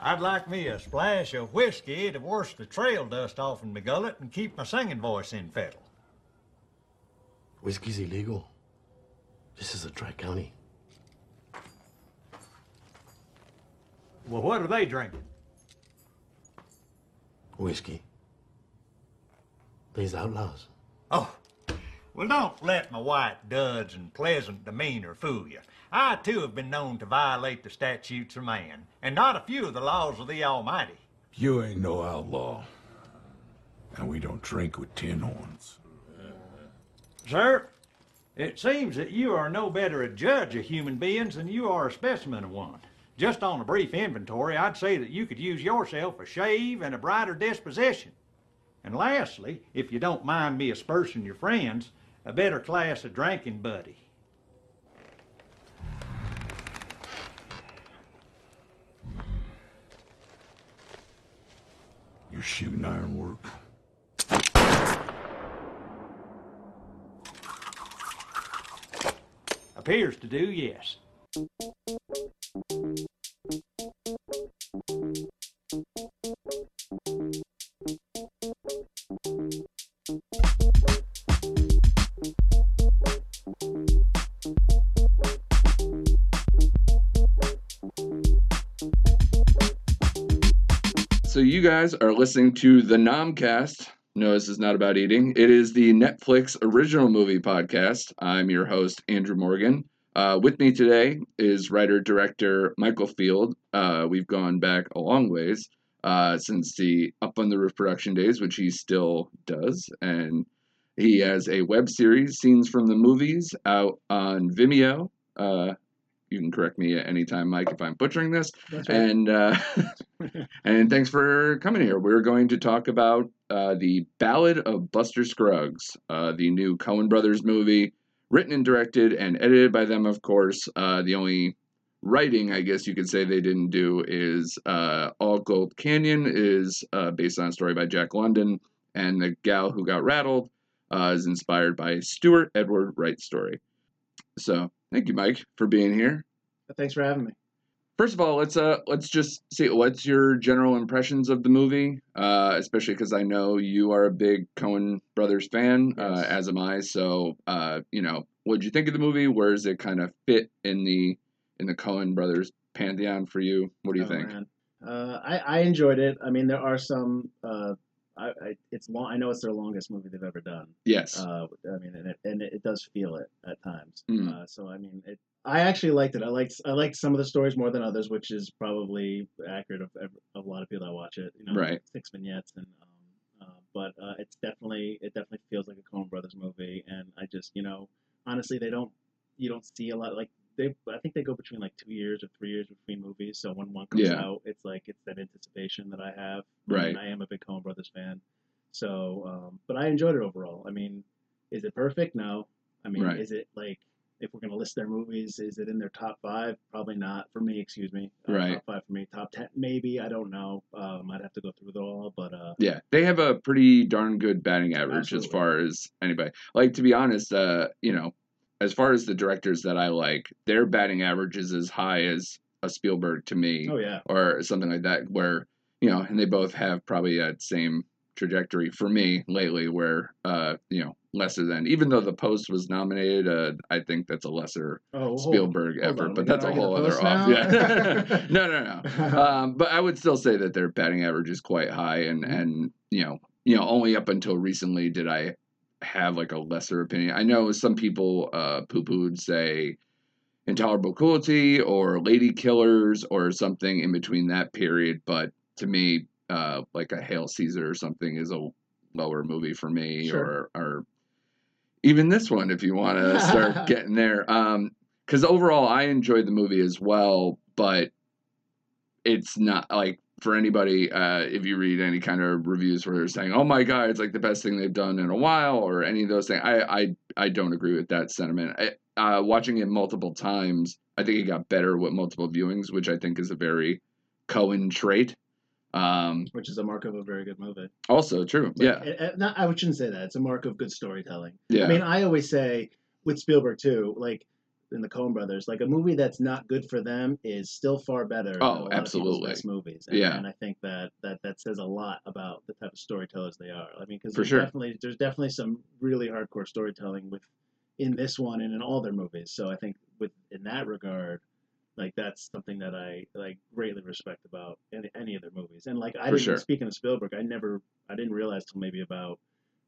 I'd like me a splash of whiskey to wash the trail dust off in my gullet and keep my singing voice in fettle. Whiskey's illegal. This is a dry county. Well, what are they drinking? Whiskey. These outlaws. Oh, well, don't let my white duds and pleasant demeanor fool you. I, too, have been known to violate the statutes of man, and not a few of the laws of the Almighty. You ain't no outlaw. And we don't drink with tin horns. Sir, it seems that you are no better a judge of human beings than you are a specimen of one. Just on a brief inventory, I'd say that you could use yourself a shave and a brighter disposition. And lastly, if you don't mind me aspersing your friends, a better class of drinking buddy. Your shooting iron work. Appears to do, yes. So you guys are listening to the Nomcast. No, this is not about eating. It is the Netflix original movie podcast. I'm your host, Andrew Morgan. Uh, with me today is writer director Michael Field. Uh, we've gone back a long ways uh, since the Up on the Roof production days, which he still does, and he has a web series, Scenes from the Movies, out on Vimeo. You can correct me at any time, Mike, if I'm butchering this. Right. And uh, and thanks for coming here. We're going to talk about uh, the Ballad of Buster Scruggs, uh, the new Coen Brothers movie, written and directed and edited by them, of course. Uh, the only writing, I guess you could say, they didn't do is uh, All Gold Canyon is uh, based on a story by Jack London, and The Gal Who Got Rattled uh, is inspired by Stuart Edward Wright's story. So thank you, Mike, for being here. Thanks for having me. First of all, let's uh let's just see what's your general impressions of the movie, uh, especially because I know you are a big Coen Brothers fan, uh, as am I. So, uh, you know, what did you think of the movie? Where does it kind of fit in the in the Coen Brothers pantheon for you? What do you Oh, think? Uh, I, I enjoyed it. I mean, there are some. Uh, I, I it's long. I know it's their longest movie they've ever done. Yes. Uh, I mean, and it, and it does feel it at times. Mm. Uh, so I mean, it. I actually liked it. I liked I liked some of the stories more than others, which is probably accurate of, of a lot of people that watch it. You know, Right. Six vignettes and. Um, uh, but uh, it's definitely it definitely feels like a Coen Brothers movie, and I just you know honestly they don't you don't see a lot like they I think they go between like two years or three years between movies. So when one comes Yeah. out, it's like it's that anticipation that I have. Right. And I am a big Coen Brothers fan. So, um, but I enjoyed it overall. I mean, is it perfect? No. I mean, Right. is it like if we're gonna list their movies, is it in their top five? Probably not for me. Excuse me. Uh, Right. Top five for me. Top ten, maybe. I don't know. Um, I'd have to go through it all. But uh, Yeah, they have a pretty darn good batting average as far as anybody. Like to be honest, uh, you know, as far as the directors that I like, their batting average is as high as a Spielberg to me, oh yeah, or something like that. Where you know, and they both have probably that same trajectory for me lately, where uh, you know, lesser than. Even though the Post was nominated, uh, I think that's a lesser oh hold- Spielberg hold effort, on, but that's a whole other the off. Yeah, no, no, no. Um, but I would still say that their batting average is quite high, and Mm-hmm. and you know, you know, only up until recently did I have like a lesser opinion. I know some people uh, poo pooed say intolerable cruelty or lady killers or something in between that period, but to me, uh, like a Hail Caesar or something is a lower movie for me, Sure. or or even this one if you want to start getting there. Um, because overall I enjoyed the movie as well, but it's not like for anybody uh, if you read any kind of reviews where they're saying, "Oh my god, it's like the best thing they've done in a while," or any of those things. I I, I don't agree with that sentiment. I, uh, watching it multiple times, I think it got better with multiple viewings, which I think is a very Coen trait. Um, which is a mark of a very good movie. also true, yeah, eh, eh, not, I shouldn't say that. It's a mark of good storytelling. yeah, I mean, I always say with Spielberg too, like in the Coen Brothers, like a movie that's not good for them is still far better. Oh, absolutely. movies. And, Yeah. and I think that that that says a lot about the type of storytellers they are. I mean, because there's sure. definitely there's definitely some really hardcore storytelling with in this one and in all their movies. So I think with in that regard. Like that's something that I like greatly respect about any, any of their movies, and like I For didn't. sure. Speaking of Spielberg, I never, I didn't realize till maybe about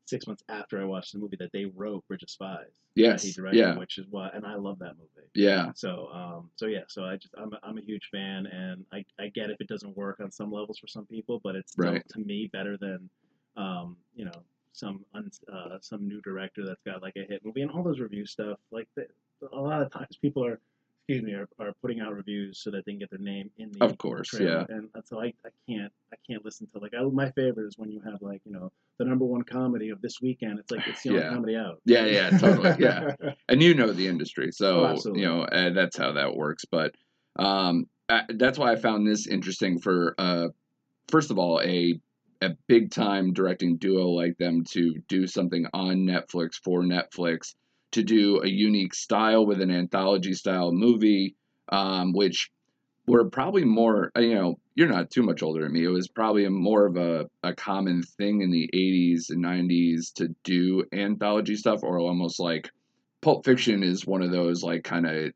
six months after I watched the movie that they wrote Bridge of Spies. Yes, he directed, yeah. which is why, and I love that movie. Yeah, So, um, so yeah, so I just I'm a, I'm a huge fan, and I I get if it doesn't work on some levels for some people, but it's still Right. to me better than, um, you know, some un, uh, some new director that's got like a hit movie and all those review stuff. Like the, a lot of times people are, excuse me, are, are putting out reviews so that they can get their name in the Of course, trailer. and so I, I can't I can't listen to like I, my favorite is when you have like you know the number one comedy of this weekend. It's like it's the only Yeah. comedy out. Yeah, yeah, totally, yeah. and you know the industry, so Oh, you know uh, that's how that works. But um, uh, that's why I found this interesting. For uh, first of all, a a big time directing duo like them to do something on Netflix for Netflix to do a unique style with an anthology style movie, um, which were probably more. uh, You know, you're not too much older than me. It was probably more of a, a common thing in the 80s and 90s to do anthology stuff, or almost like Pulp Fiction is one of those like kind of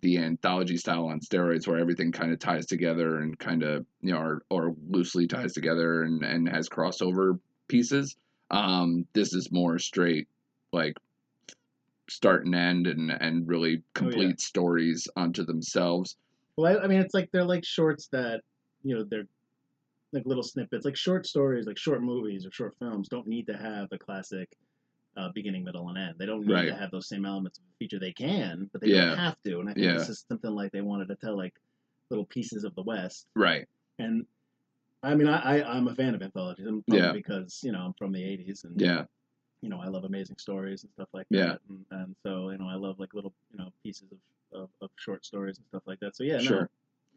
the anthology style on steroids where everything kind of ties together and kind of you know or, or loosely ties together and and has crossover pieces. Um, this is more straight like start and end and and really complete stories onto themselves. Well, I, I mean, it's like they're like shorts that you know they're like little snippets, like short stories, like short movies or short films. Don't need to have the classic uh, beginning, middle, and end. They don't need Right. to have those same elements of the feature. They can, but they Yeah. don't have to. And I think Yeah. this is something like they wanted to tell like little pieces of the West. Right. And I mean, I, I I'm a fan of anthologies. I'm Yeah. because you know I'm from the '80s and Yeah. You know I love amazing stories and stuff like Yeah. that. And, and so you know I love like little you know pieces of, of, of short stories and stuff like that. So yeah, no, Sure.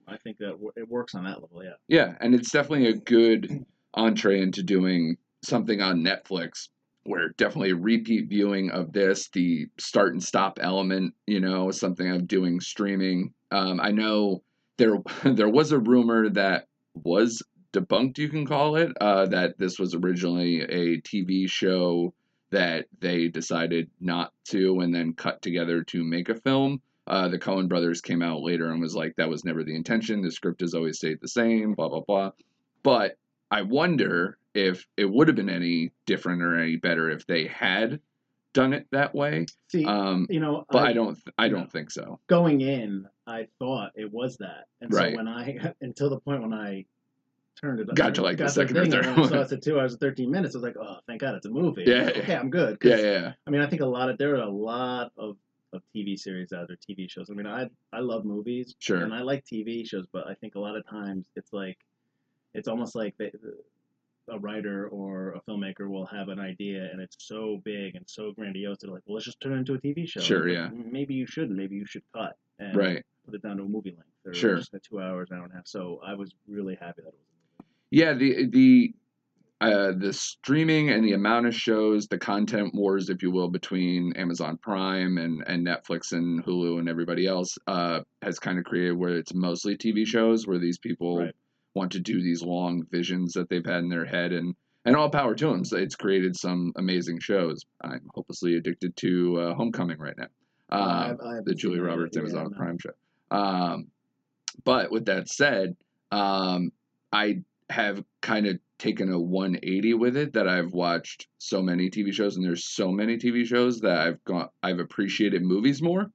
I think that wo- it works on that level. Yeah. Yeah, and it's definitely a good entree into doing something on Netflix where definitely a repeat viewing of this, the start and stop element, you know, something of doing streaming. Um, I know there there was a rumor that was debunked, you can call it, uh, that this was originally a TV show that they decided not to and then cut together to make a film. Uh, the Coen brothers came out later and was like, that was never the intention. The script has always stayed the same, blah, blah, blah. But I wonder if it would have been any different or any better if they had done it that way. See, Um, you know, but I, I don't, I don't know. think so. going in, I thought it was that, and Right. so when I until the point when I turned it, Got to, like, the second or thing, third and I saw one. it's at two hours and thirteen minutes. I was like, oh, thank God, it's a movie. Yeah, okay, I'm good. Yeah, yeah, yeah. I mean, I think a lot of there are a lot of, of TV series out there, TV shows. I mean, I I love movies, Sure. and I like TV shows, but I think a lot of times it's like, it's almost like they, a writer or a filmmaker will have an idea and it's so big and so grandiose. They're like, well, let's just turn it into a TV show. Sure, It's yeah. "Mm, Maybe you shouldn't. Maybe you should cut and Right. put it down to a movie length. Or Sure. Just a two hours, hour and a half. So I was really happy that it was. Yeah, the the uh, the streaming and the amount of shows, the content wars, if you will, between Amazon Prime and, and Netflix and Hulu and everybody else, uh, has kind of created where it's mostly TV shows where these people Right. want to do these long visions that they've had in their head, and and all power to them. So it's created some amazing shows. I'm hopelessly addicted to uh, Homecoming right now. Um, I have- I haven't the Julia. Roberts Yeah, Amazon no. Prime show. Um, but with that said, um, I have kind of taken a 180 with it that I've watched so many TV shows and there's so many TV shows that I've gone I've appreciated movies more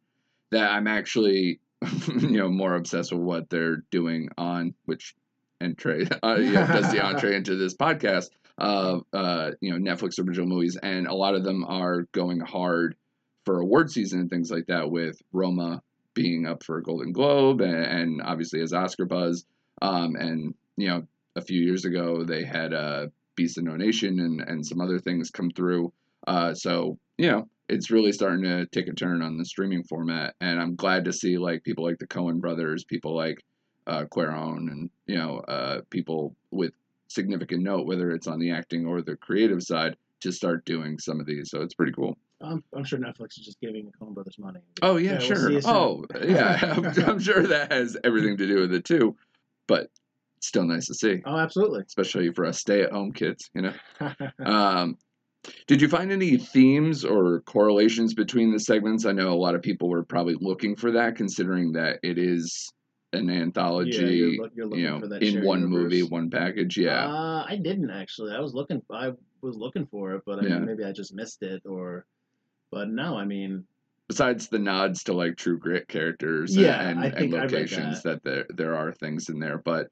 that I'm actually you know more obsessed with what they're doing on which entree uh, does the entree into this podcast of uh, you know Netflix original movies and a lot of them are going hard for award season and things like that with Roma being up for a Golden Globe and, and obviously as Oscar buzz um, and you know a few years ago they had uh, Beast of No Nation and, and some other things come through. Uh, so you know it's really starting to take a turn on the streaming format, and I'm glad to see like people like the Coen brothers, people like uh, Cuarón, and you know uh, people with significant note, whether it's on the acting or the creative side, to start doing some of these. So it's pretty cool. I'm, I'm sure Netflix is just giving the Coen Brothers money. Oh yeah, we'll sure. soon. oh yeah, I'm, I'm sure that has everything to do with it too. But still nice to see, Oh, absolutely. especially for us stay-at-home kids. You know. Um, did you find any themes or correlations between the segments? I know a lot of people were probably looking for that, considering that it is an anthology. yeah, you're, look, you're you know, that in one universe. movie, one package. Yeah. Uh, I didn't actually. I was looking. I was looking for it, but I Yeah. mean, maybe I just missed it, or. But no, I mean, Besides the nods to like True Grit characters Yeah, and, and think I read locations, that. there there are things in there, but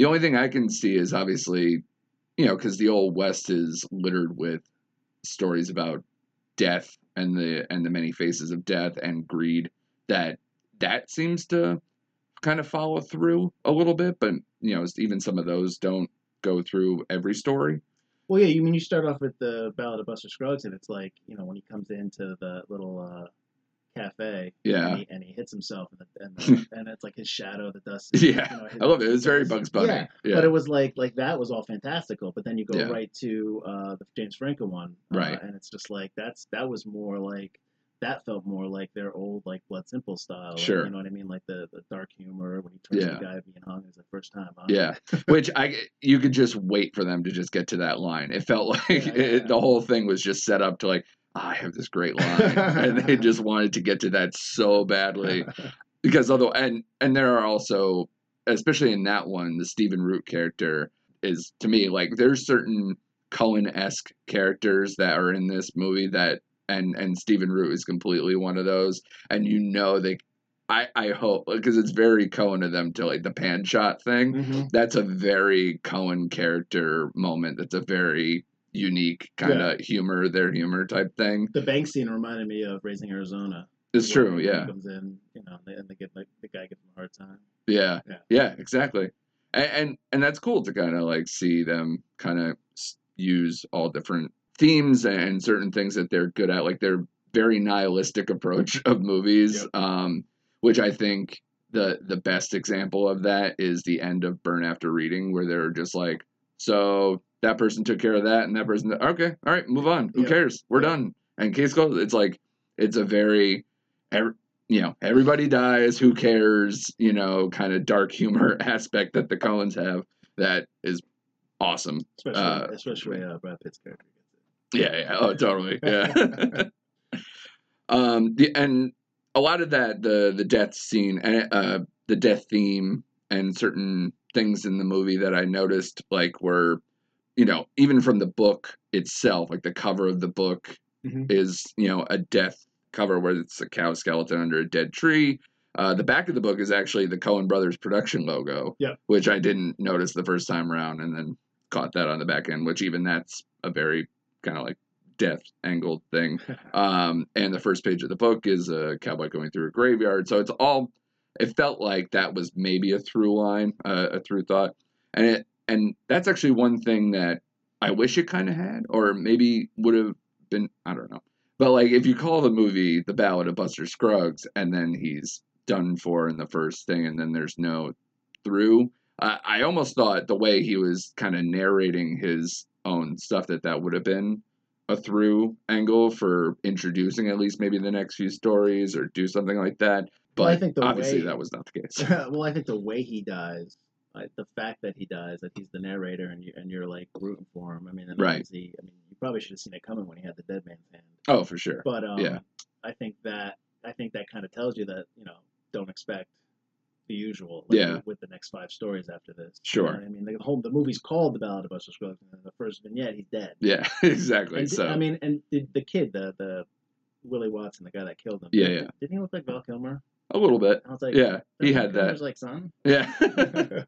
the only thing I can see is obviously, you know, because the old West is littered with stories about death and the and the many faces of death and greed. That that seems to kind of follow through a little bit, but you know, even some of those don't go through every story. well, yeah. You mean you start off with the Ballad of Buster Scruggs, and it's like you know when he comes into the little uh, cafe, Yeah. and he, and he hits himself, and the, and, the, and it's like his shadow, the dust. Yeah, you know, I love it. It was very Bugs Bunny. Yeah, Yeah, But it was like like that was all fantastical. But then you go Yeah. right to uh, the James Franco one, uh, Right. And it's just like that's that was more like that felt more like their old like Blood Simple style. like, Sure. you know what I mean? Like the, the dark humor when he turns Yeah. the guy being hung is the first time. Huh? Yeah, which I you could just wait for them to just get to that line. It felt like Yeah, it, yeah. the whole thing was just set up to like "Ah, I have this great line, and they just wanted to get to that so badly. Because although and and there are also especially in that one the Stephen Root character is to me like there's certain Coen esque characters that are in this movie that and and Stephen Root is completely one of those. And you know they I I hope because it's very Coen of them to like the pan shot thing. Hmm that's a very Coen character moment. That's a very unique kind of humor, their humor type thing. The bank scene reminded me of Raising Arizona. It's true, yeah, Comes in, you know, and they get like the guy gives him a hard time. yeah, Yeah. yeah, exactly. And and, and that's cool to kind of like see them kind of use all different themes and certain things that they're good at, like their very nihilistic approach of movies. Yep. Um, which I think the the best example of that is the end of Burn After Reading, where they're just like, so that person took care of that, and that person, okay, all right, move on. Who Yep. cares? We're Yep. done. And case closed. It's like it's a very, ev- you know, everybody dies. Who cares? You know, kind of dark humor aspect that the Coens have that is awesome. Especially, Uh, especially uh, Brad Pitt's character. Yeah, yeah. Oh, totally. Yeah. um, the and a lot of that, the the death scene and uh, the death theme and certain things in the movie that I noticed, like were, you know, even from the book itself, like the cover of the book Mhm. is, you know, a death cover where it's a cow skeleton under a dead tree. Uh, the back of the book is actually the Coen Brothers production logo, Yep. which I didn't notice the first time around, and then caught that on the back end. Which even that's a very kind of like death angled thing. Um, and the first page of the book is a cowboy going through a graveyard. So it's all. It felt like that was maybe a through line, uh, a through thought, and it and that's actually one thing that I wish it kind of had, or maybe would have been. I don't know. But like, if you call the movie "The Ballad of Buster Scruggs" and then he's done for in the first thing, and then there's no through, I I almost thought the way he was kind of narrating his own stuff that that would have been a through angle for introducing at least maybe the next few stories or do something like that. But Well, I think the obviously way- that was not the case. well, I think the way he dies, like, the fact that he dies, that he's the narrator, and you and you're like rooting for him. I mean, Right. obviously, I mean, you probably should have seen it coming when he had the dead man's hand. oh, for sure. But um, Yeah. I think that I think that kind of tells you that you know don't expect the usual. Like, Yeah. With, with the next five stories after this. Sure. You know I mean, the whole the movie's called The Ballad of Buster Scruggs, and the first vignette, he's dead. Yeah, exactly. And so I mean, and the, the kid, the the Willie Watson, the guy that killed him. Yeah, did, yeah. Didn't he look like Val Kilmer? A little bit. I was like, Yeah, he had that. Like son. Yeah.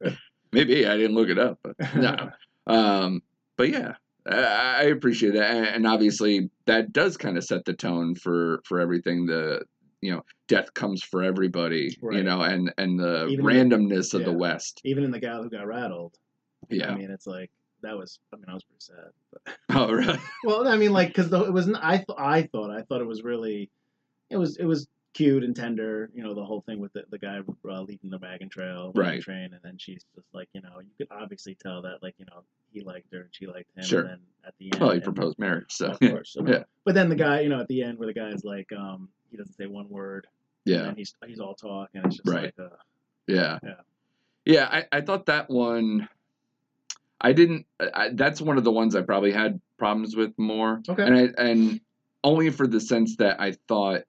Maybe I didn't look it up, but no. Um, but yeah, I, I appreciate that, and, obviously that does kind of set the tone for for everything. The you know, death comes for everybody. You know, and and the Even randomness of the. West. Even in the gal who got rattled. Yeah. I mean, it's like that was. I mean, I was pretty sad. But oh, really? well, I mean, like because it was. I th- I thought I thought it was really. It was it was cute and tender. You know, the whole thing with the, the guy uh, leading the wagon trail, wagon Right. train, and then she's just like, you know, you could obviously tell that, like, you know, he liked her and she liked him. Sure. And then at the end, Well, he and- proposed marriage, so of course. so- yeah. But then the guy, you know, at the end where the guy's like, um, he doesn't say one word. yeah. And he's he's all talk, and it's just Right. like, uh, Yeah. Yeah. Yeah, I, I thought that one I didn't I, that's one of the ones I probably had problems with more. okay. And I and only for the sense that I thought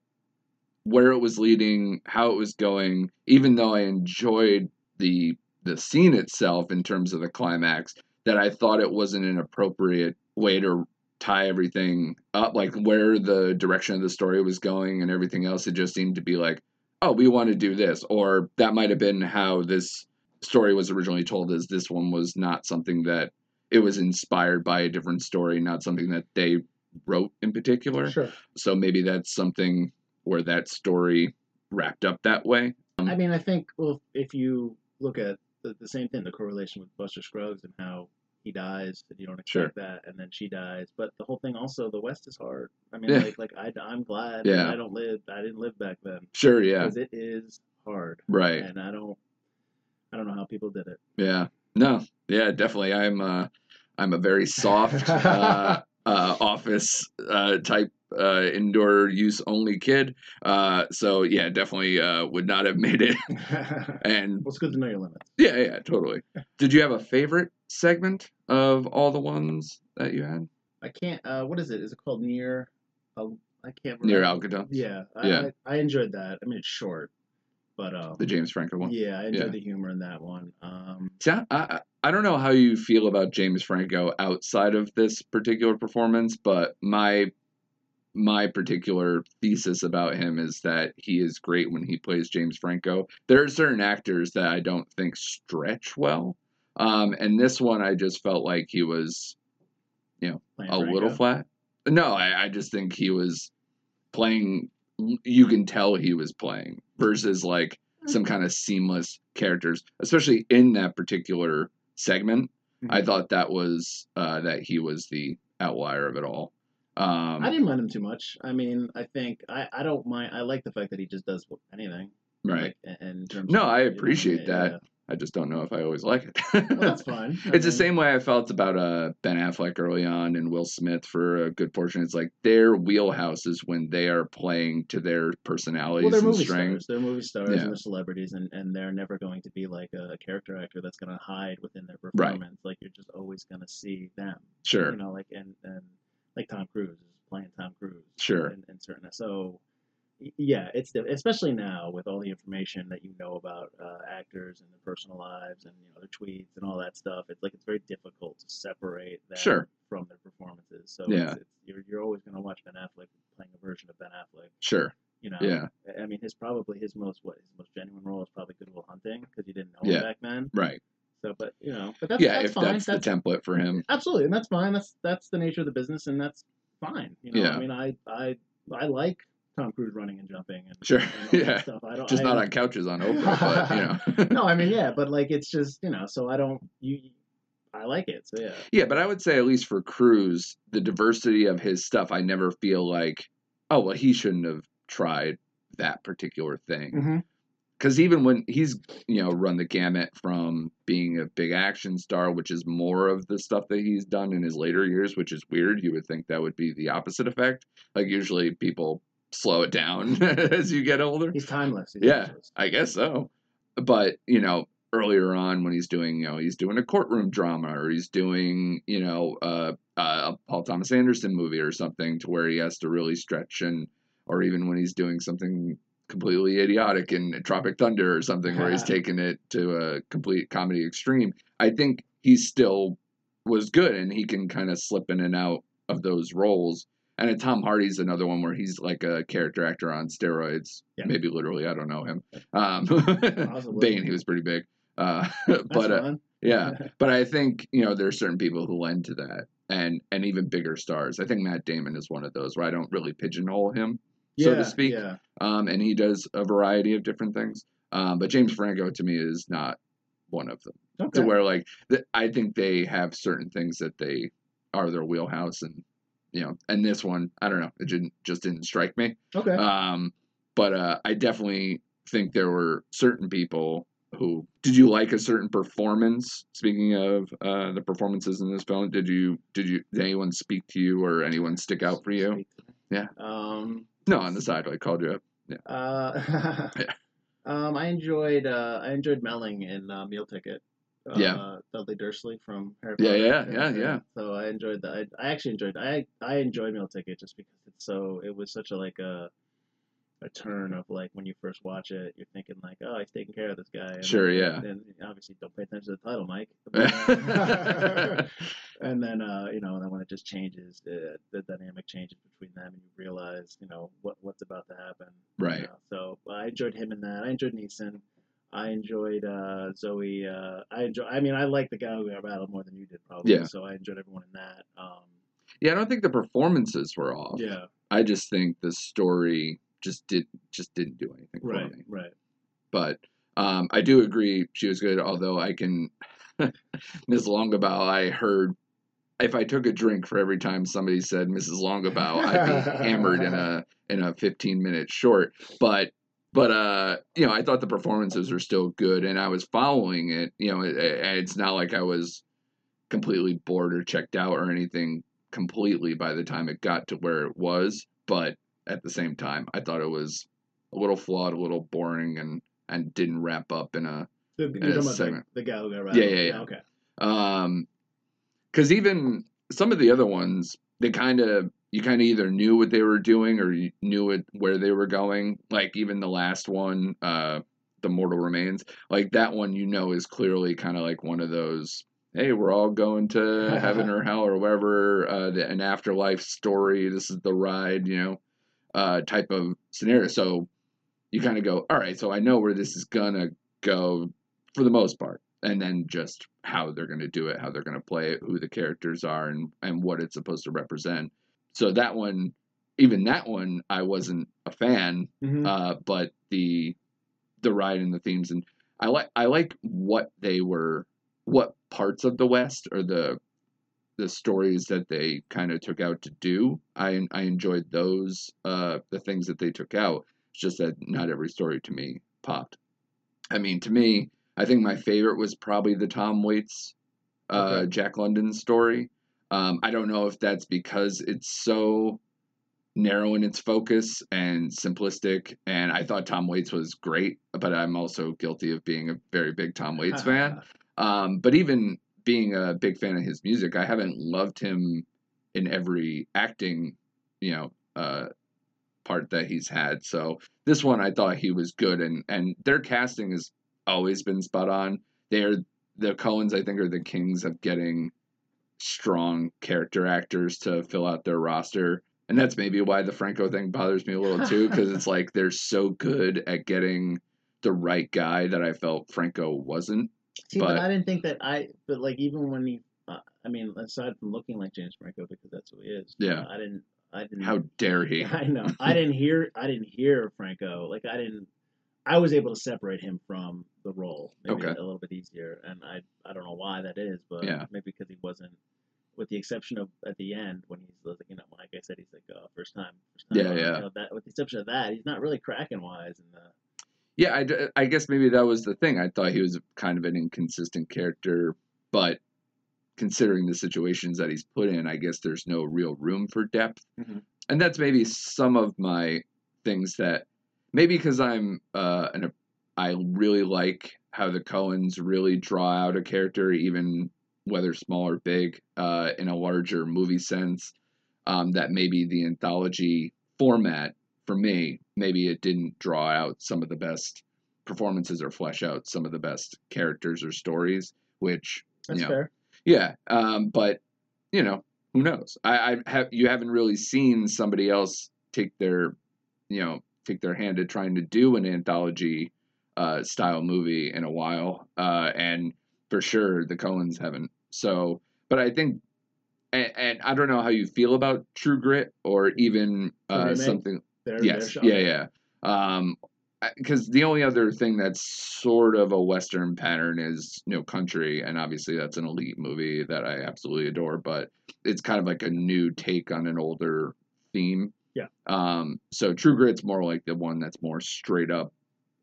where it was leading, how it was going, even though I enjoyed the the scene itself in terms of the climax, that I thought it wasn't an appropriate way to tie everything up, like where the direction of the story was going and everything else. It just seemed to be like, oh, we want to do this, or that might have been how this story was originally told. As this one was not something that it was inspired by a different story, not something that they wrote in particular. Sure. So maybe that's something where that story wrapped up that way. I mean, I think well, if you look at the, the same thing, the correlation with Buster Scruggs and how he dies, and you don't Sure. expect that, and then she dies. But the whole thing also, the West is hard. I mean, Yeah. like, like I, I'm glad Yeah. I don't live, I didn't live back then Sure, yeah, because it is hard, right, and I don't, I don't know how people did it. yeah, no, yeah, definitely. I'm, uh, I'm a very soft, uh, uh, office uh, type uh, indoor use only kid. Uh, so yeah, definitely uh, would not have made it. well, And it's good to know your limits. yeah, yeah, totally. Did you have a favorite segment of all the ones that you had I can't. Uh, what is it? Is it called near? Uh, I can't remember. near Alcatraz? Yeah, I, Yeah. I, I enjoyed that. I mean, it's short, but um, The James Franco one. yeah, I enjoyed Yeah. the humor in that one. Um, See, I, I, I don't know how you feel about James Franco outside of this particular performance, but my my particular thesis about him is that he is great when he plays James Franco. There are certain actors that I don't think stretch well. Um, and this one I just felt like he was you know, playing a little flat. No, I, I just think he was playing you can tell he was playing versus like some kind of seamless characters, especially in that particular segment. I Mhm. thought that was uh, that he was the outlier of it all. Um, I didn't mind him too much. I mean, I think I, I don't mind. I like the fact that he just does anything. right. Like, terms No, I you know, appreciate that. yeah. I just don't know if I always like it. Well, that's fine. I it's the same way I felt about uh, Ben Affleck early on and Will Smith for a good portion. It's like their wheelhouse is when they are playing to their personalities Well, they're and movie strengths. stars. They're movie stars Yeah. and they're celebrities, and, and they're never going to be like a character actor that's going to hide within their Right. performance. Like you're just always going to see them. Sure, You know, like and and like Tom Cruise is playing Tom Cruise. Sure. And, in certain so. Yeah, it's especially now with all the information that you know about uh, actors and their personal lives and you know their tweets and all that stuff. It's like it's very difficult to separate that Sure. from their performances. So Yeah. it's, it's, you're you're always going to watch Ben Affleck playing a version of Ben Affleck. sure. You know, Yeah, I mean, his probably his most what his most genuine role is probably Good Will Hunting because you didn't know Yeah. him back then. right. So, but you know, but that's yeah, that's if fine. that's, the template for him. absolutely, and that's fine. That's that's the nature of the business, and that's fine. You know, Yeah. I mean, I I I like Tom Cruise running and jumping and Sure. and all that Yeah. stuff. I don't Just I, not on couches on Oprah, but you know. no, I mean, yeah, but like it's just you know, so I don't you. I like it, so yeah. Yeah, but I would say at least for Cruise, the diversity of his stuff, I never feel like, oh well, he shouldn't have tried that particular thing. Mm-hmm. Because even when he's you know run the gamut from being a big action star, which is more of the stuff that he's done in his later years, which is weird. You would think that would be the opposite effect. Like usually people slow it down as you get older. He's timeless. He's Yeah. timeless. I guess so. But, you know, earlier on when he's doing, you know, he's doing a courtroom drama or he's doing, you know, uh, a Paul Thomas Anderson movie or something to where he has to really stretch and, or even when he's doing something completely idiotic in Tropic Thunder or something where he's taken it to a complete comedy extreme. I think he still was good and he can kind of slip in and out of those roles. And then Tom Hardy's another one where he's like a character actor on steroids. Yeah. Maybe literally, I don't know him. Um, Bane, he was pretty big. Uh, but uh, yeah, but I think you know there are certain people who lend to that, and and even bigger stars. I think Matt Damon is one of those where I don't really pigeonhole him, so yeah, to speak. Yeah. Um, and he does a variety of different things. Um, but James Franco to me is not one of them. Okay. To where like th- I think they have certain things that they are their wheelhouse, and you know, and this one I don't know, it didn't just didn't strike me. okay. Um, but uh, I definitely think there were certain people who did you like a certain performance speaking of uh, the performances in this film did you did you did anyone speak to you or anyone stick out for you Speak to me. Yeah. Um. No on the side i called you up Uh. Yeah. Um. I enjoyed. Uh. I enjoyed Melling in uh, Meal Ticket. Uh, Yeah. Dudley Dursley from Harry Yeah, Potter. yeah, yeah, yeah. So I enjoyed that. I, I actually enjoyed. I I enjoyed Meal Ticket just because it's so. It was such a like a. A turn of like when you first watch it, you're thinking like, oh, he's taking care of this guy. And Sure, yeah. And obviously, don't pay attention to the title, Mike. Uh, and then uh, you know, and then when it just changes, the dynamic changes between them, and you realize, you know, what what's about to happen. you Right. know. So I enjoyed him in that. I enjoyed Neeson. I enjoyed uh, Zoe. Uh, I enjoy. I mean, I like the Gallagher battle more than you did, probably. Yeah. So I enjoyed everyone in that. Um, yeah i don't think the performances were off yeah. i just think the story just did just didn't do anything Right. for me Right. but um, I do agree she was good. Although I can, Ms. Longabaugh, I heard if I took a drink for every time somebody said Mrs. Longabaugh, I'd be hammered in a in a 15 minute short. But but uh, you know, I thought the performances were still good, and I was following it. You know, it- it's not like I was completely bored or checked out or anything completely by the time it got to where it was. But at the same time, I thought it was a little flawed, a little boring, and and didn't wrap up in a The, you're talking about the, segment. the Gallagher Yeah, yeah, yeah. Okay. um because even some of the other ones they kind of you kind of either knew what they were doing or you knew it where they were going like even the last one uh the mortal remains like that one you know is clearly kind of like one of those hey we're all going to heaven or hell or whatever uh the, an afterlife story this is the ride you know uh type of scenario so you kind of go all right so i know where this is gonna go for the most part and then just how they're going to do it, how they're going to play it, who the characters are, and and what it's supposed to represent. So that one, even that one, I wasn't a fan, Mhm. uh, but the the ride and the themes, and I like I like what they were, what parts of the West or the the stories that they kind of took out to do. I I enjoyed those, uh, the things that they took out. It's just that not every story to me popped. I mean, to me, I think my favorite was probably the Tom Waits, uh, Okay. Jack London story. Um, I don't know if that's because it's so narrow in its focus and simplistic. And I thought Tom Waits was great, but I'm also guilty of being a very big Tom Waits fan. Um, but even being a big fan of his music, I haven't loved him in every acting, you know, uh, part that he's had. So this one, I thought he was good, and and their casting has always been spot on. They're the Coens, I think, are the kings of getting strong character actors to fill out their roster. And that's maybe why the Franco thing bothers me a little too, because it's like they're so good at getting the right guy that I felt Franco wasn't. See, but, I didn't think that I. But like even when he, uh, I mean, aside from looking like James Franco because that's who he is. Yeah. I didn't. I didn't. How dare he? I know. I didn't hear. I didn't hear Franco. Like I didn't. I was able to separate him from the role maybe Okay. a little bit easier, and I I don't know why that is, but Yeah. maybe because he wasn't, with the exception of at the end when he's like you know like I said he's like uh, first time first time Yeah, yeah. You know, that with the exception of that he's not really cracking wise in the Yeah, I guess maybe that was the thing. I thought he was kind of an inconsistent character, but considering the situations that he's put in, I guess there's no real room for depth. Mhm. And that's maybe some of my things that maybe because I'm uh, an, I really like how the Coens really draw out a character, even whether small or big, uh, in a larger movie sense. Um, that maybe the anthology format for me, maybe it didn't draw out some of the best performances or flesh out some of the best characters or stories, which that's you know, fair. yeah. Um, but you know, who knows? I, I have you haven't really seen somebody else take their, you know, take their hand at trying to do an anthology uh, style movie in a while, uh, and for sure the Coens haven't. So, but I think, and, and I don't know how you feel about True Grit or even uh, something. Their, their Yes, show. yeah, yeah. Um, because the only other thing that's sort of a Western pattern is No Country, and obviously that's an elite movie that I absolutely adore. But it's kind of like a new take on an older theme. Yeah. Um, so True Grit's more like the one that's more straight up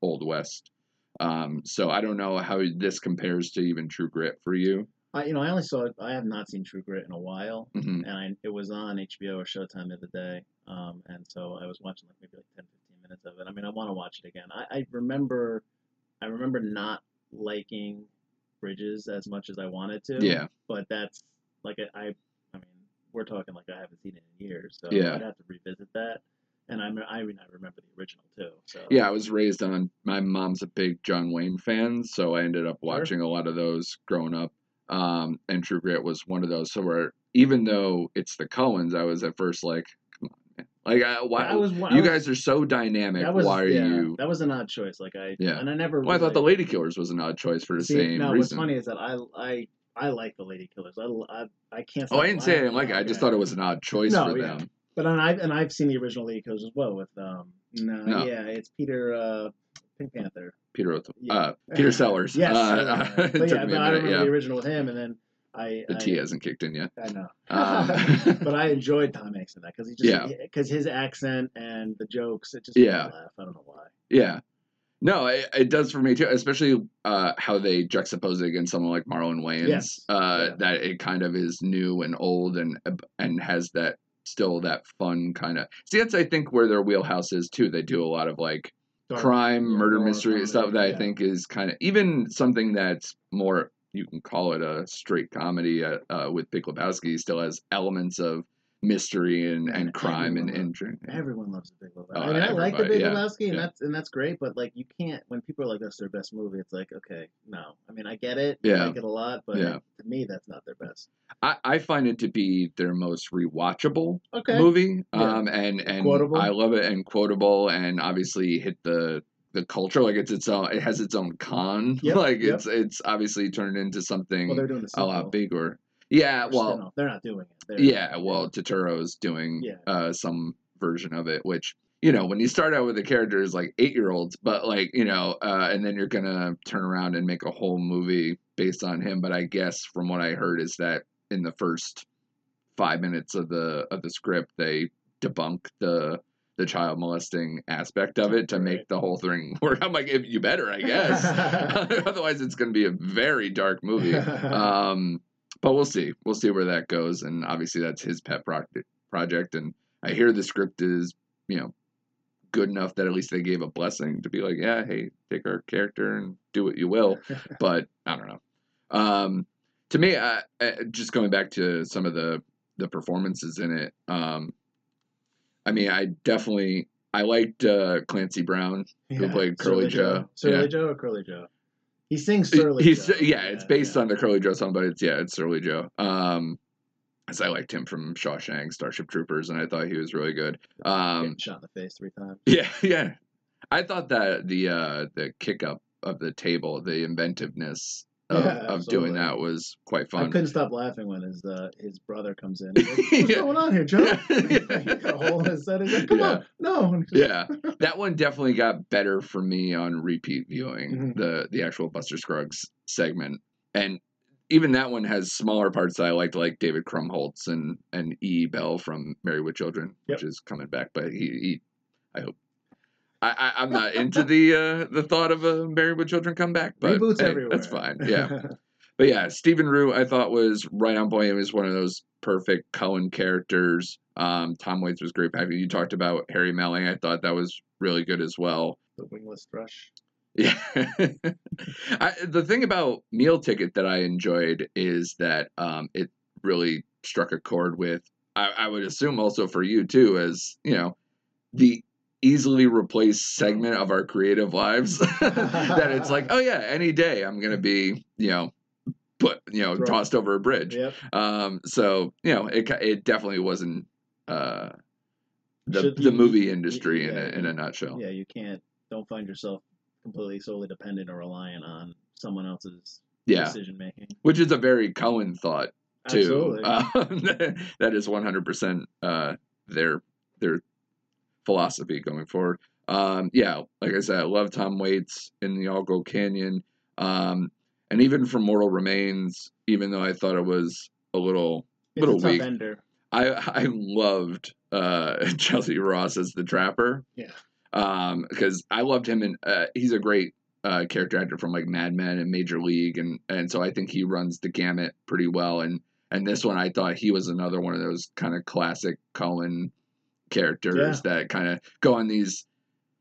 Old West. Um, so I don't know how this compares to even True Grit for you. I, you know, I only saw it. I have not seen True Grit in a while, hmm and I, it was on HBO or Showtime the other day. Um, and so I was watching like maybe like 10, 15 minutes of it. I mean, I want to watch it again. I, I remember, I remember not liking Bridges as much as I wanted to. Yeah. But that's like I, I, I mean, we're talking like I haven't seen it in years, so Yeah. I'd have to revisit that. And I, me- I mean, I remember the original too. So Yeah, I was raised on. My mom's a big John Wayne fan, so I ended up Sure. watching a lot of those growing up. Um, and True Grit was one of those. So where even though it's the Coens, I was at first like, come on, man. like I, why? I was. I you was- guys are so dynamic. Was, why are yeah, you? That was an odd choice. Like I. Yeah. And I never. Well, I thought the really- Lady Killers was an odd choice for the See, same no, reason. what's funny is that I I I like the Lady Killers. I I, I can't. oh, I didn't say I didn't like it. I just thought it was an odd choice No, for yeah. them. But and I've and I've seen the original Lady Killers as well with um. No, No. yeah, it's Peter uh, Pink Panther. Peter, Yeah. uh, Peter Sellers. Yes, uh, yeah, it but took yeah, me but a I remember yeah. the original with him, and then I. The tea hasn't kicked in yet. I know. Um, but I enjoyed Tom Hanks in that because he just Yeah. because his accent and the jokes it just Yeah. laugh. I don't know why. Yeah. No, it, it does for me too, especially uh, how they juxtapose it against someone like Marlon Wayans. Yes. Uh, Yeah. That it kind of is new and old and and has that still that fun kind of. See, that's I think where their wheelhouse is too. They do a lot of like Dark- crime, yeah, murder mystery comedy, stuff that I think is kind of even something that's more. You can call it a straight comedy uh, uh, with Big Lebowski. Still has elements of mystery and, and crime and intrigue. Everyone loves the Big Lebowski. Oh, I mean, I like the Big yeah, Lebowski, and yeah. that's and that's great. But like, you can't when people are like, "That's their best movie." It's like, okay, no. I mean, I get it. I Yeah. like it a lot, but Yeah. to me, that's not their best. I, I find it to be their most rewatchable Okay. movie. Yeah. Um, and and Quotable. I love it and quotable, and obviously hit the the culture like it's its own. It has its own con. Yep, like yep. it's it's obviously turned into something Well, they're doing the a lot bigger. Yeah, well, spin-off. they're not doing it. They're, yeah, well, Turturro's doing Yeah. uh, some version of it, which you know, when you start out with the characters like eight year olds, but like you know, uh, and then you're gonna turn around and make a whole movie based on him. But I guess from what I heard is that in the first five minutes of the of the script, they debunk the the child molesting aspect of it to make the whole thing work. I'm like, if you better, I guess. Otherwise, it's gonna be a very dark movie. Um, but we'll see. We'll see where that goes. And obviously, that's his pet project. Project, and I hear the script is, you know, good enough that at least they gave a blessing to be like, yeah, hey, take our character and do what you will. but I don't know. Um, to me, I, I, just going back to some of the the performances in it. Um, I mean, I definitely I liked uh, Clancy Brown. who played Curly Joe. Surly Yeah. Joe or Curly Joe? He sings Surly He's Joe. yeah, it's based yeah. on the Curly Joe song, but it's yeah, it's Surly Joe. Um, as I liked him from Shawshank, Starship Troopers, and I thought he was really good. Um, Getting shot in the face three times. yeah, yeah, I thought that the uh the kick up of the table, the inventiveness of, Yeah, of doing that was quite fun. I couldn't stop laughing when his uh, his brother comes in. What's Yeah. going on here, a hole in his head. He's like, Come Yeah. on, no. Yeah, that one definitely got better for me on repeat viewing Mhm. the the actual Buster Scruggs segment, and even that one has smaller parts that I liked, like David Krumholtz and and E. Bell from Married with Children, which is coming back. But he, he I hope. I, I, I'm not into the uh, the thought of a Married with Children comeback, but Reboots hey, everywhere. that's fine. Yeah, but yeah, Stephen Root I thought was right on point. He was one of those perfect Coen characters. Um, Tom Waits was great. You talked about Harry Melling. I thought that was really good as well. the wingless thrush. Yeah. I, the thing about Meal Ticket that I enjoyed is that um, it really struck a chord with, I, I would assume also for you too, as, you know, the easily replaced segment of our creative lives that it's like, oh yeah, any day I'm going to be, you know, put, you know, tossed over a bridge. Yep. Um, so, you know, it, it definitely wasn't, uh, the, Should the you- movie industry in a, in a nutshell. Yeah, you can't. Don't find yourself completely solely dependent or reliant on someone else's Yeah. decision making. Which is a very Coen thought too. Absolutely. Um, that is one hundred percent uh their their philosophy going forward. Um, yeah, like I said, I love Tom Waits in the All Gold Canyon, um, and even from Mortal Remains. Even though I thought it was a little It's little a weak. ender. I I loved uh, Chelcie Ross as the Trapper. Yeah. Um, because I loved him and uh, he's a great uh, character actor from like Mad Men and Major League, and and so I think he runs the gamut pretty well. And and this one, I thought he was another one of those kind of classic Coen characters that kind of go on these,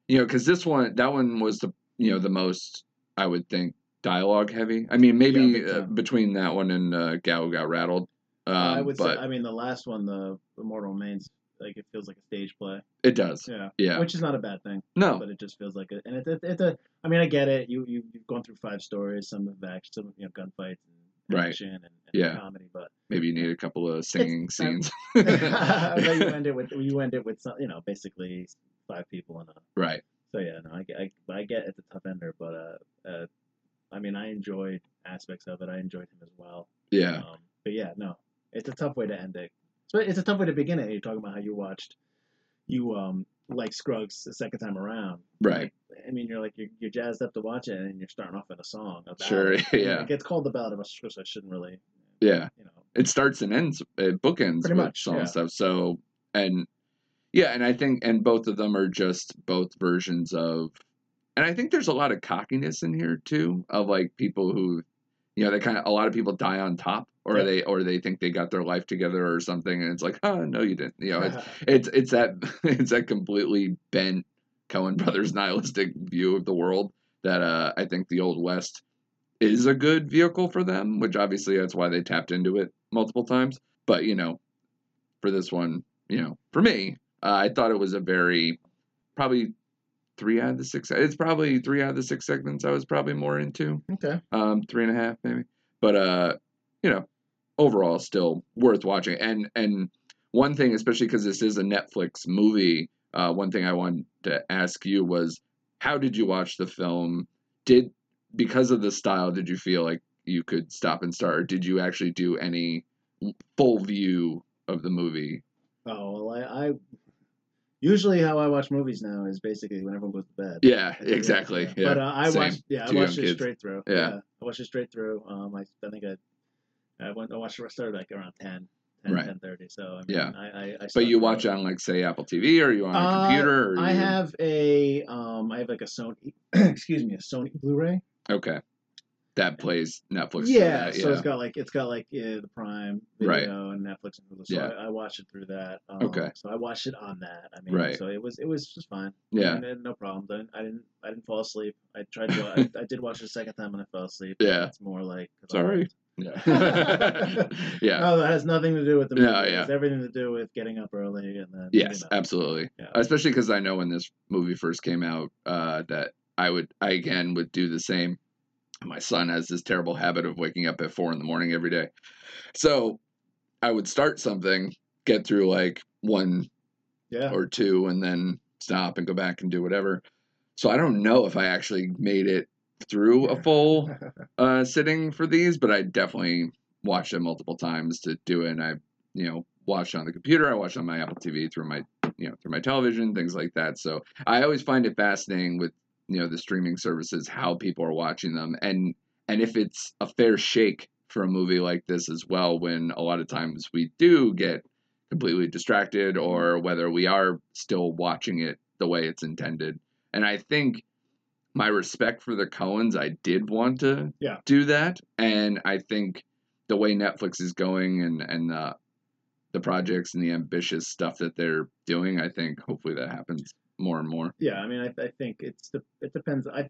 you know, because this one, that one was the you know the most I would think dialogue heavy. I mean, maybe Yeah, uh, between that one and uh, Gal got rattled. Um, I would but say. I mean, the last one, the Immortal Remains, like it feels like a stage play. it does. Yeah. Yeah. Which is not a bad thing. No. But it just feels like it, and it's it, it's a. I mean, I get it. You you you've gone through five stories, some of action, some you know gunfights and Right. and, and Yeah. comedy, but Maybe you need a couple of singing scenes. You end it with you end it with some, you know basically five people in a. right. So yeah, no, I, get- I, I get it's a tough ender, but uh, uh, I mean, I enjoyed aspects of it. I enjoyed him as well. Yeah. Um, but yeah, no, it's a tough way to end it. So it's a tough way to begin it. You're talking about how you watched, you um like Scruggs the second time around. Right. Like, I mean, you're like you're, you're jazzed up to watch it, and you're starting off in a song. A ballad. Sure, yeah. It gets called the Ballad of a Scruggs. I shouldn't really, Yeah. you know. it starts and ends it bookends Pretty much, some yeah. stuff so and yeah and i think and both of them are just both versions of and i think there's a lot of cockiness in here too of like people who you know they kind of a lot of people die on top or Yeah. they or they think they got their life together or something and it's like oh no you didn't you know it's it's it's that it's that completely bent Coen brothers nihilistic view of the world that uh, I think the Old West is a good vehicle for them, which obviously that's why they tapped into it multiple times. But you know, for this one, you know, for me, uh, I thought it was a very probably three out of the six. It's probably three out of the six segments I was probably more into okay. um, three and a half maybe. But uh, you know, overall, still worth watching. And and one thing, especially because this is a Netflix movie, uh, one thing I wanted to ask you was, how did you watch the film? Did because of the style, did you feel like you could stop and start, or did you actually do any full view of the movie? Oh well, I, I usually how I watch movies now is basically when everyone goes to bed. Yeah, Yeah, exactly. yeah. Yeah, But uh, I same. watched. Yeah, I watched it kids. straight through. Yeah. I watched it straight through. Um, I, I think I, I went. I watched. I started like around 10, 10, Right. 10:30. So I mean, Yeah. I, I, I But you watch on like say Apple TV, or you on a Uh, computer? Or I you... have a um. I have like a Sony. excuse me, a Sony Blu-ray. Okay. That plays Netflix. Yeah, that, so it's got like it's got like yeah, the Prime Right. video and Netflix and Hulu. So Yeah. I, I watched it through that. Um, Okay. So I watched it on that. I mean, Right. so it was it was just fine. Yeah. I mean, no problems. I didn't, I didn't I didn't fall asleep. I tried to. I, I did watch it a second time and I fell asleep. Yeah. It's more like Sorry. Yeah. yeah. No, that has nothing to do with the movie. No, It yeah. has everything to do with getting up early and then. Yes, absolutely. Yeah. Especially because I know when this movie first came out, uh, that I would, I again would do the same. My son has this terrible habit of waking up at four in the morning every day, so I would start something, get through like one Yeah. or two, and then stop and go back and do whatever. So I don't know if I actually made it through a full uh, sitting for these, but I definitely watched it multiple times to do it. And I, you know, watched on the computer. I watched on my Apple TV through my, you know, through my television, things like that. So I always find it fascinating with you know the streaming services how people are watching them. And and if it's a fair shake for a movie like this as well when a lot of times we do get completely distracted or whether we are still watching it the way it's intended. And i think my respect for the coens i did want to Yeah. do that. And i think the way netflix is going and and uh, the projects and the ambitious stuff that they're doing i think hopefully that happens more and more Yeah, I mean, I, I think it's the it depends. I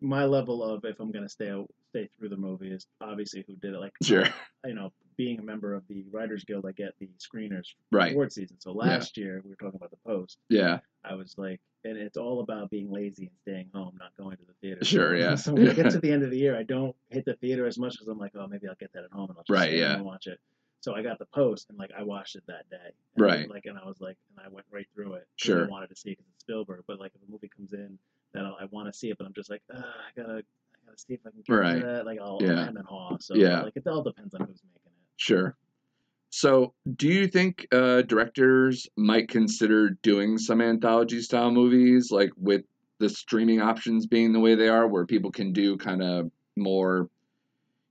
my level of if I'm gonna stay stay through the movie is obviously who did it. Like Sure. you know, being a member of the Writers Guild, I get the screeners right award season. So last year we were talking about the post. yeah I was like, and it's all about being lazy and staying home, not going to the theater. Sure, yeah. So when I get to the end of the year, I don't hit the theater as much because I'm like, oh, maybe I'll get that at home and I'll just Right, yeah. and watch it. So I got the post and like I watched it that day. And Right. Like and I was like, and I went right through it. Sure. I wanted to see it because it's Spielberg, but like if a movie comes in that I'll- I want to see it, but I'm just like, I gotta, I gotta see if I can get Right. that. Like I'll, Yeah. I'm in awe. So Yeah. like it all depends on who's making it. Sure. So, do you think uh, directors might consider doing some anthology style movies, like with the streaming options being the way they are, where people can do kind of more,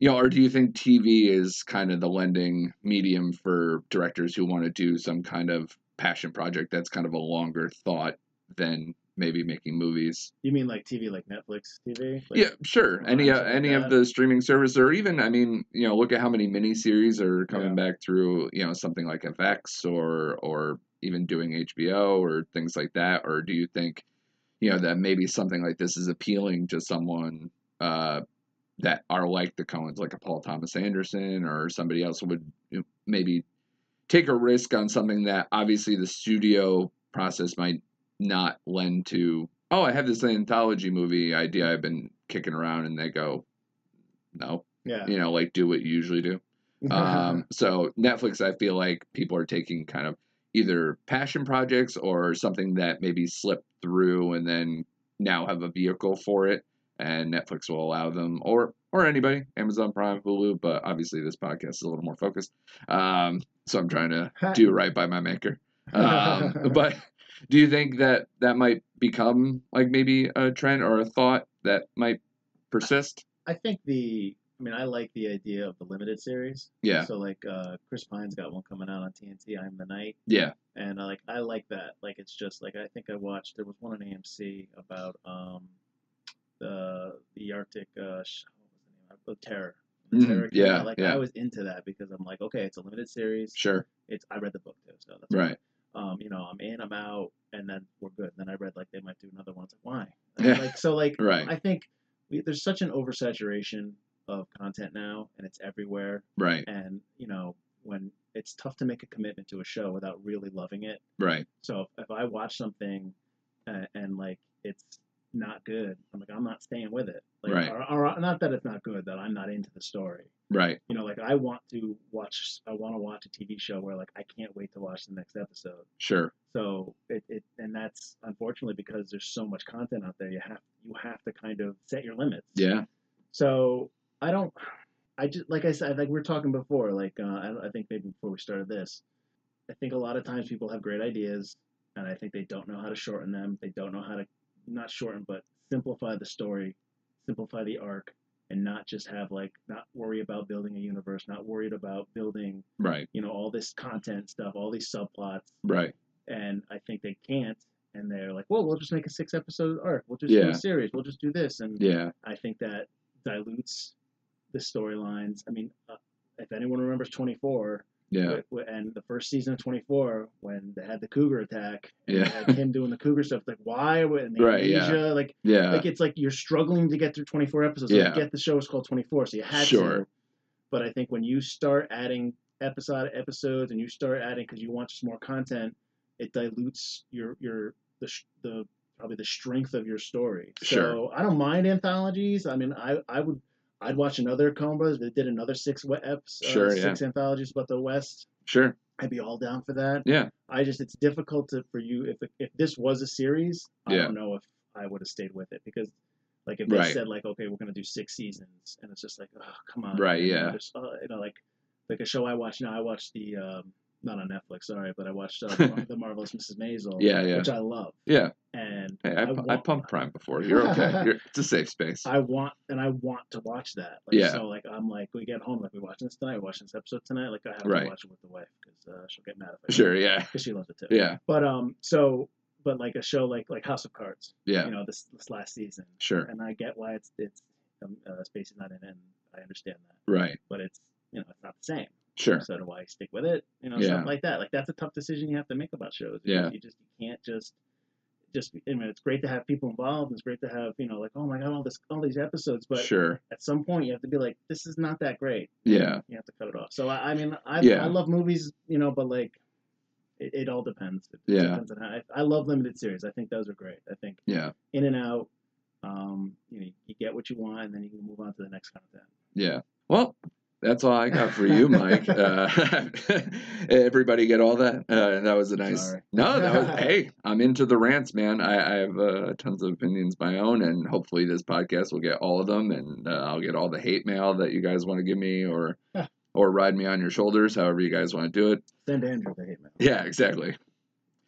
you know, or do you think TV is kind of the lending medium for directors who want to do some kind of passion project that's kind of a longer thought than maybe making movies. You mean like TV, like Netflix TV? Like, yeah, sure. Any uh, something like any of the streaming service, or even I mean, you know, look at how many miniseries are coming Yeah. back through, you know, something like FX or or even doing HBO or things like that. Or do you think, you know, that maybe something like this is appealing to someone uh, that are like the Coens, like a Paul Thomas Anderson or somebody else would maybe take a risk on something that obviously the studio process might not lend to oh i have this anthology movie idea i've been kicking around and they go no. Yeah. you know like do what you usually do. Um, so netflix i feel like people are taking kind of either passion projects or something that maybe slipped through and then now have a vehicle for it and netflix will allow them or or anybody amazon prime hulu but obviously this podcast is a little more focused um, so i'm trying to do right by my maker um, but do you think that that might become like maybe a trend or a thought that might persist I think the. I mean, I like the idea of the limited series. yeah So like, uh, Chris Pine's got one coming out on TNT. I'm the Night, yeah and I like I like that. Like, it's just like I think I watched. There was one on AMC about um, the the Arctic. Uh, what was the name? The Terror. The Mhm, yeah, out. Like yeah. I was into that because I'm like, okay, it's a limited series. sure It's I read the book too, so that's right um, you know, I'm in, I'm out, and then we're good. And then I read like they might do another one. It's like why? Yeah. Like so, like Right. I think we, there's such an oversaturation of content now, and it's everywhere. right And you know, when it's tough to make a commitment to a show without really loving it. right So if, if I watch something and, and like it's not good, I'm like I'm not staying with it. Like, Right. Or, or not that it's not good, that I'm not into the story. right You know, like I want to watch, I want to watch a TV show where like I can't wait to watch the next episode. sure So it, it and that's unfortunately because there's so much content out there. You have you have to kind of set your limits. yeah So I don't. I just like I said, like we are talking before. Like uh, I, I think maybe before we started this, I think a lot of times people have great ideas, and I think they don't know how to shorten them. They don't know how to not shorten, but simplify the story, simplify the arc, and not just have like not worry about building a universe, not worried about building right you know all this content stuff, all these subplots right and I think they can't. And they're like, well, we'll just make a six episode arc. We'll just do Yeah. a series. We'll just do this. And yeah I think that dilutes the storylines. I mean, uh, if anyone remembers 24, yeah and the first season of 24, when they had the cougar attack, and Yeah. they had him doing the cougar stuff, like why? And the Right, yeah. Asia, like, yeah like it's like you're struggling to get through 24 episodes. Yeah. I get the show is called 24, so you had Sure. to. But I think when you start adding episode episodes and you start adding because you want just more content, it dilutes your your the the probably the strength of your story. So Sure. I don't mind anthologies. I mean, I I would I'd watch another Brothers. They did another six eps, Sure, uh, yeah. six anthologies about the West. sure I'd be all down for that. yeah I just it's difficult to for you if if this was a series, I Yeah. don't know if I would have stayed with it because like if they Right. said like okay we're gonna do six seasons and it's just like oh come on Right, man, yeah. there's, uh, you know like like a show I watch now I watch the um, not on Netflix sorry but I watched uh, the, marvelous Mrs Maisel Yeah, yeah. which I love. Yeah. And hey, I, I I pumped prime before. you're okay. You're, it's a safe space. I want and I want to watch that. Like, Yeah. so like I'm like we get home like we watching this tonight watching this episode tonight like I have Right. to watch it with the wife because uh, she'll get mad if I sure yeah. Because she loves it too. Yeah. But um so but like a show like like House of Cards yeah. you know this this last season. Sure. And I get why it's it's um, uh, Spacey's not in it and I understand that. Right. But it's you know it's not the same sure so do I stick with it you know Yeah. stuff like that like that's a tough decision you have to make about shows Yeah. you just you can't just just I mean it's great to have people involved it's great to have you know like oh my god all this all these episodes but sure at some point you have to be like this is not that great yeah you have to cut it off so I, I mean I Yeah. I love movies you know but like it, it all depends it Yeah. depends on how I, I love limited series I think those are great I think yeah in and out. Um, you know, you get what you want, and then you can move on to the next content. Yeah. Well, that's all I got for you, Mike. Uh, everybody get all that? Uh, that was a nice. Sorry. No, that was. hey, I'm into the rants, man. I, I have uh, tons of opinions of my own, and hopefully this podcast will get all of them, and uh, I'll get all the hate mail that you guys want to give me, or or ride me on your shoulders, however you guys want to do it. Send Andrew the hate mail. Yeah, exactly.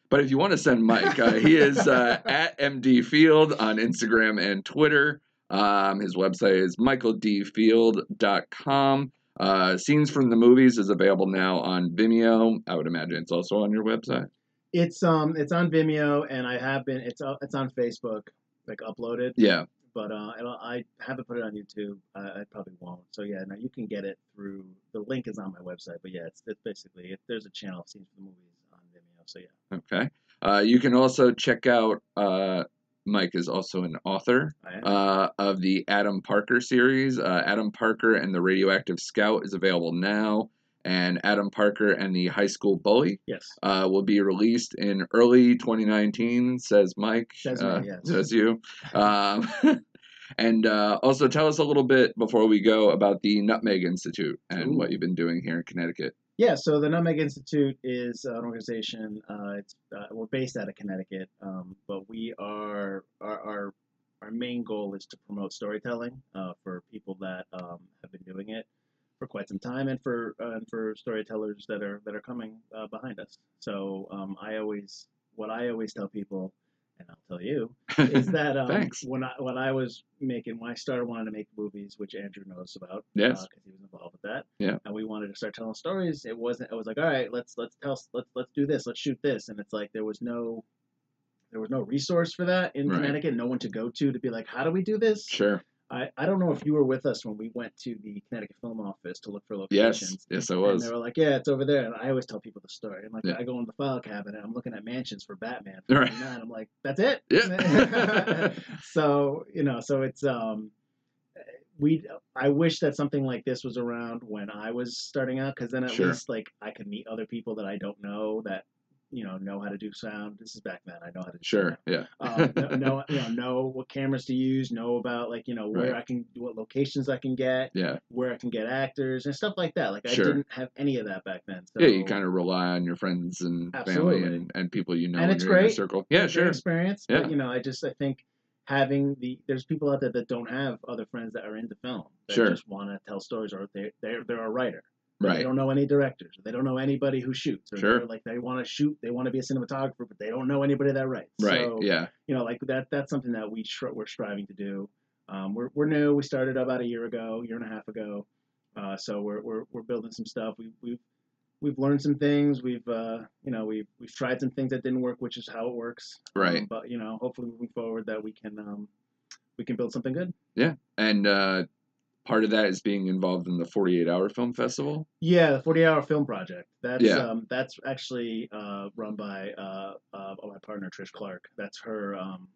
But if you want to send Mike, uh, he is uh, at MD Field on Instagram and Twitter. Um, his website is michaeldfield.com. Uh, Scenes from the movies is available now on Vimeo. I would imagine it's also on your website. It's um it's on Vimeo and I have been it's uh, it's on Facebook like uploaded. Yeah. But uh, I haven't put it on YouTube. I, I probably won't. So yeah, now you can get it through the link is on my website. But yeah, it's, it's basically if there's a channel of scenes from the movies on Vimeo. So yeah, Okay. Uh, you can also check out. Uh, Mike is also an author uh, of the Adam Parker series. Uh, Adam Parker and the Radioactive Scout is available now, and Adam Parker and the High School Bully yes. uh, will be released in early 2019. Says Mike. Says me, uh, yes. Says you. Um, and uh, also tell us a little bit before we go about the Nutmeg Institute and what you've been doing here in Connecticut. Yeah, so the Nutmeg Institute is an organization. Uh, it's uh, we're based out of Connecticut, um, but we are our, our our main goal is to promote storytelling uh, for people that um, have been doing it for quite some time, and for uh, and for storytellers that are that are coming uh, behind us. So um, I always what I always tell people, and I'll tell you, is that um, when I when I was making when I started wanting to make movies, which Andrew knows about, Yes. because he was involved with that. Yeah. And we wanted to start telling stories. It wasn't. It was like, all right, let's let's tell let's let's do this. Let's shoot this. And it's like there was no there was no resource for that in Right. Connecticut. No one to go to to be like, how do we do this? Sure. I, I don't know if you were with us when we went to the Connecticut Film Office to look for locations. Yes, yes, I was. And they were like, yeah, it's over there. And I always tell people the story. And like, Yeah. I go in the file cabinet, I'm looking at mansions for Batman. Right. 59. I'm like, that's it. Yeah. so you know, so it's um, we. I wish that something like this was around when I was starting out, because then at Sure. least like I could meet other people that I don't know that you know know how to do sound. This is back then. I know how to do Sure. sound Yeah. um, know, know, you know, know what cameras to use, know about like you know where Right. I can, what locations I can get, yeah. where I can get actors and stuff like that. Like I didn't have any of that back then. So, yeah, you kind of rely on your friends and family and, and people you know And in it's your great. circle. Yeah, it's sure. experience. Yeah. But you know, I just I think having the there's people out there that don't have other friends that are into film that Sure. just want to tell stories or they they're they're a writer. But They don't know any directors. They don't know anybody who shoots. Sure. like they want to shoot. They want to be a cinematographer, but they don't know anybody that writes. Right. So, yeah. you know, like that that's something that we str- we're striving to do. Um, we're we're new. We started about a year ago, year and a half ago. Uh, so we're we're we're building some stuff. We we've we've learned some things. We've uh, you know we've we've tried some things that didn't work, which is how it works. Right. Um, but you know, hopefully moving forward that we can um, we can build something good. Yeah, and uh, part of that is being involved in the 48 Hour Film Festival. Yeah, the 40 hour film project. That's Yeah. um, that's actually uh, run by uh, uh, my partner Trish Clark. That's her. Um,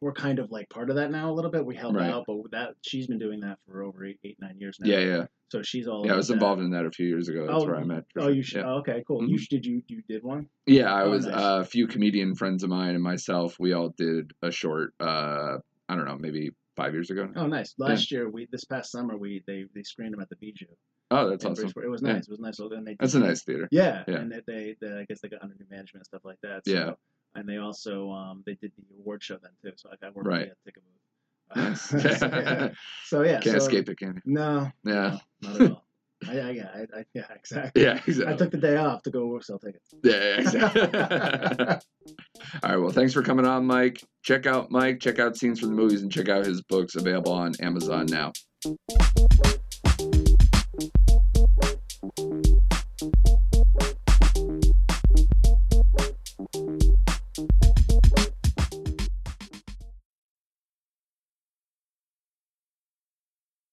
we're kind of like part of that now a little bit. We help Right. out, but that she's been doing that for over eight, eight nine years now. Yeah, yeah. So she's all. Yeah, I was that. involved in that a few years ago. That's Oh, where I met. Oh, you should. Yeah. Oh, okay, cool. Mhm. You did you you did one? Yeah, I Oh, was nice. uh, a few comedian friends of mine and myself. We all did a short. Uh, I don't know, maybe five years ago. Oh, nice. Last year, we this past summer we they they screened them at the Bijou. Oh, that's awesome. Bridgeport. It was Yeah. nice. It was nice. And they That's a nice theater. Yeah, Yeah. and they, they, they I guess they got under new management and stuff like that. So, Yeah. And they also um they did the award show then too. So I got work Right. at Ticket Booth. Nice. so, yeah. So yeah. Can't so, escape it, can No. you? Yeah. No, not at all. I, I, yeah, I, I, yeah, exactly. Yeah, I took the day off to go work sell tickets. Yeah, yeah, exactly. All right. Well, thanks for coming on, Mike. Check out Mike. Check out scenes from the movies and check out his books available on Amazon now.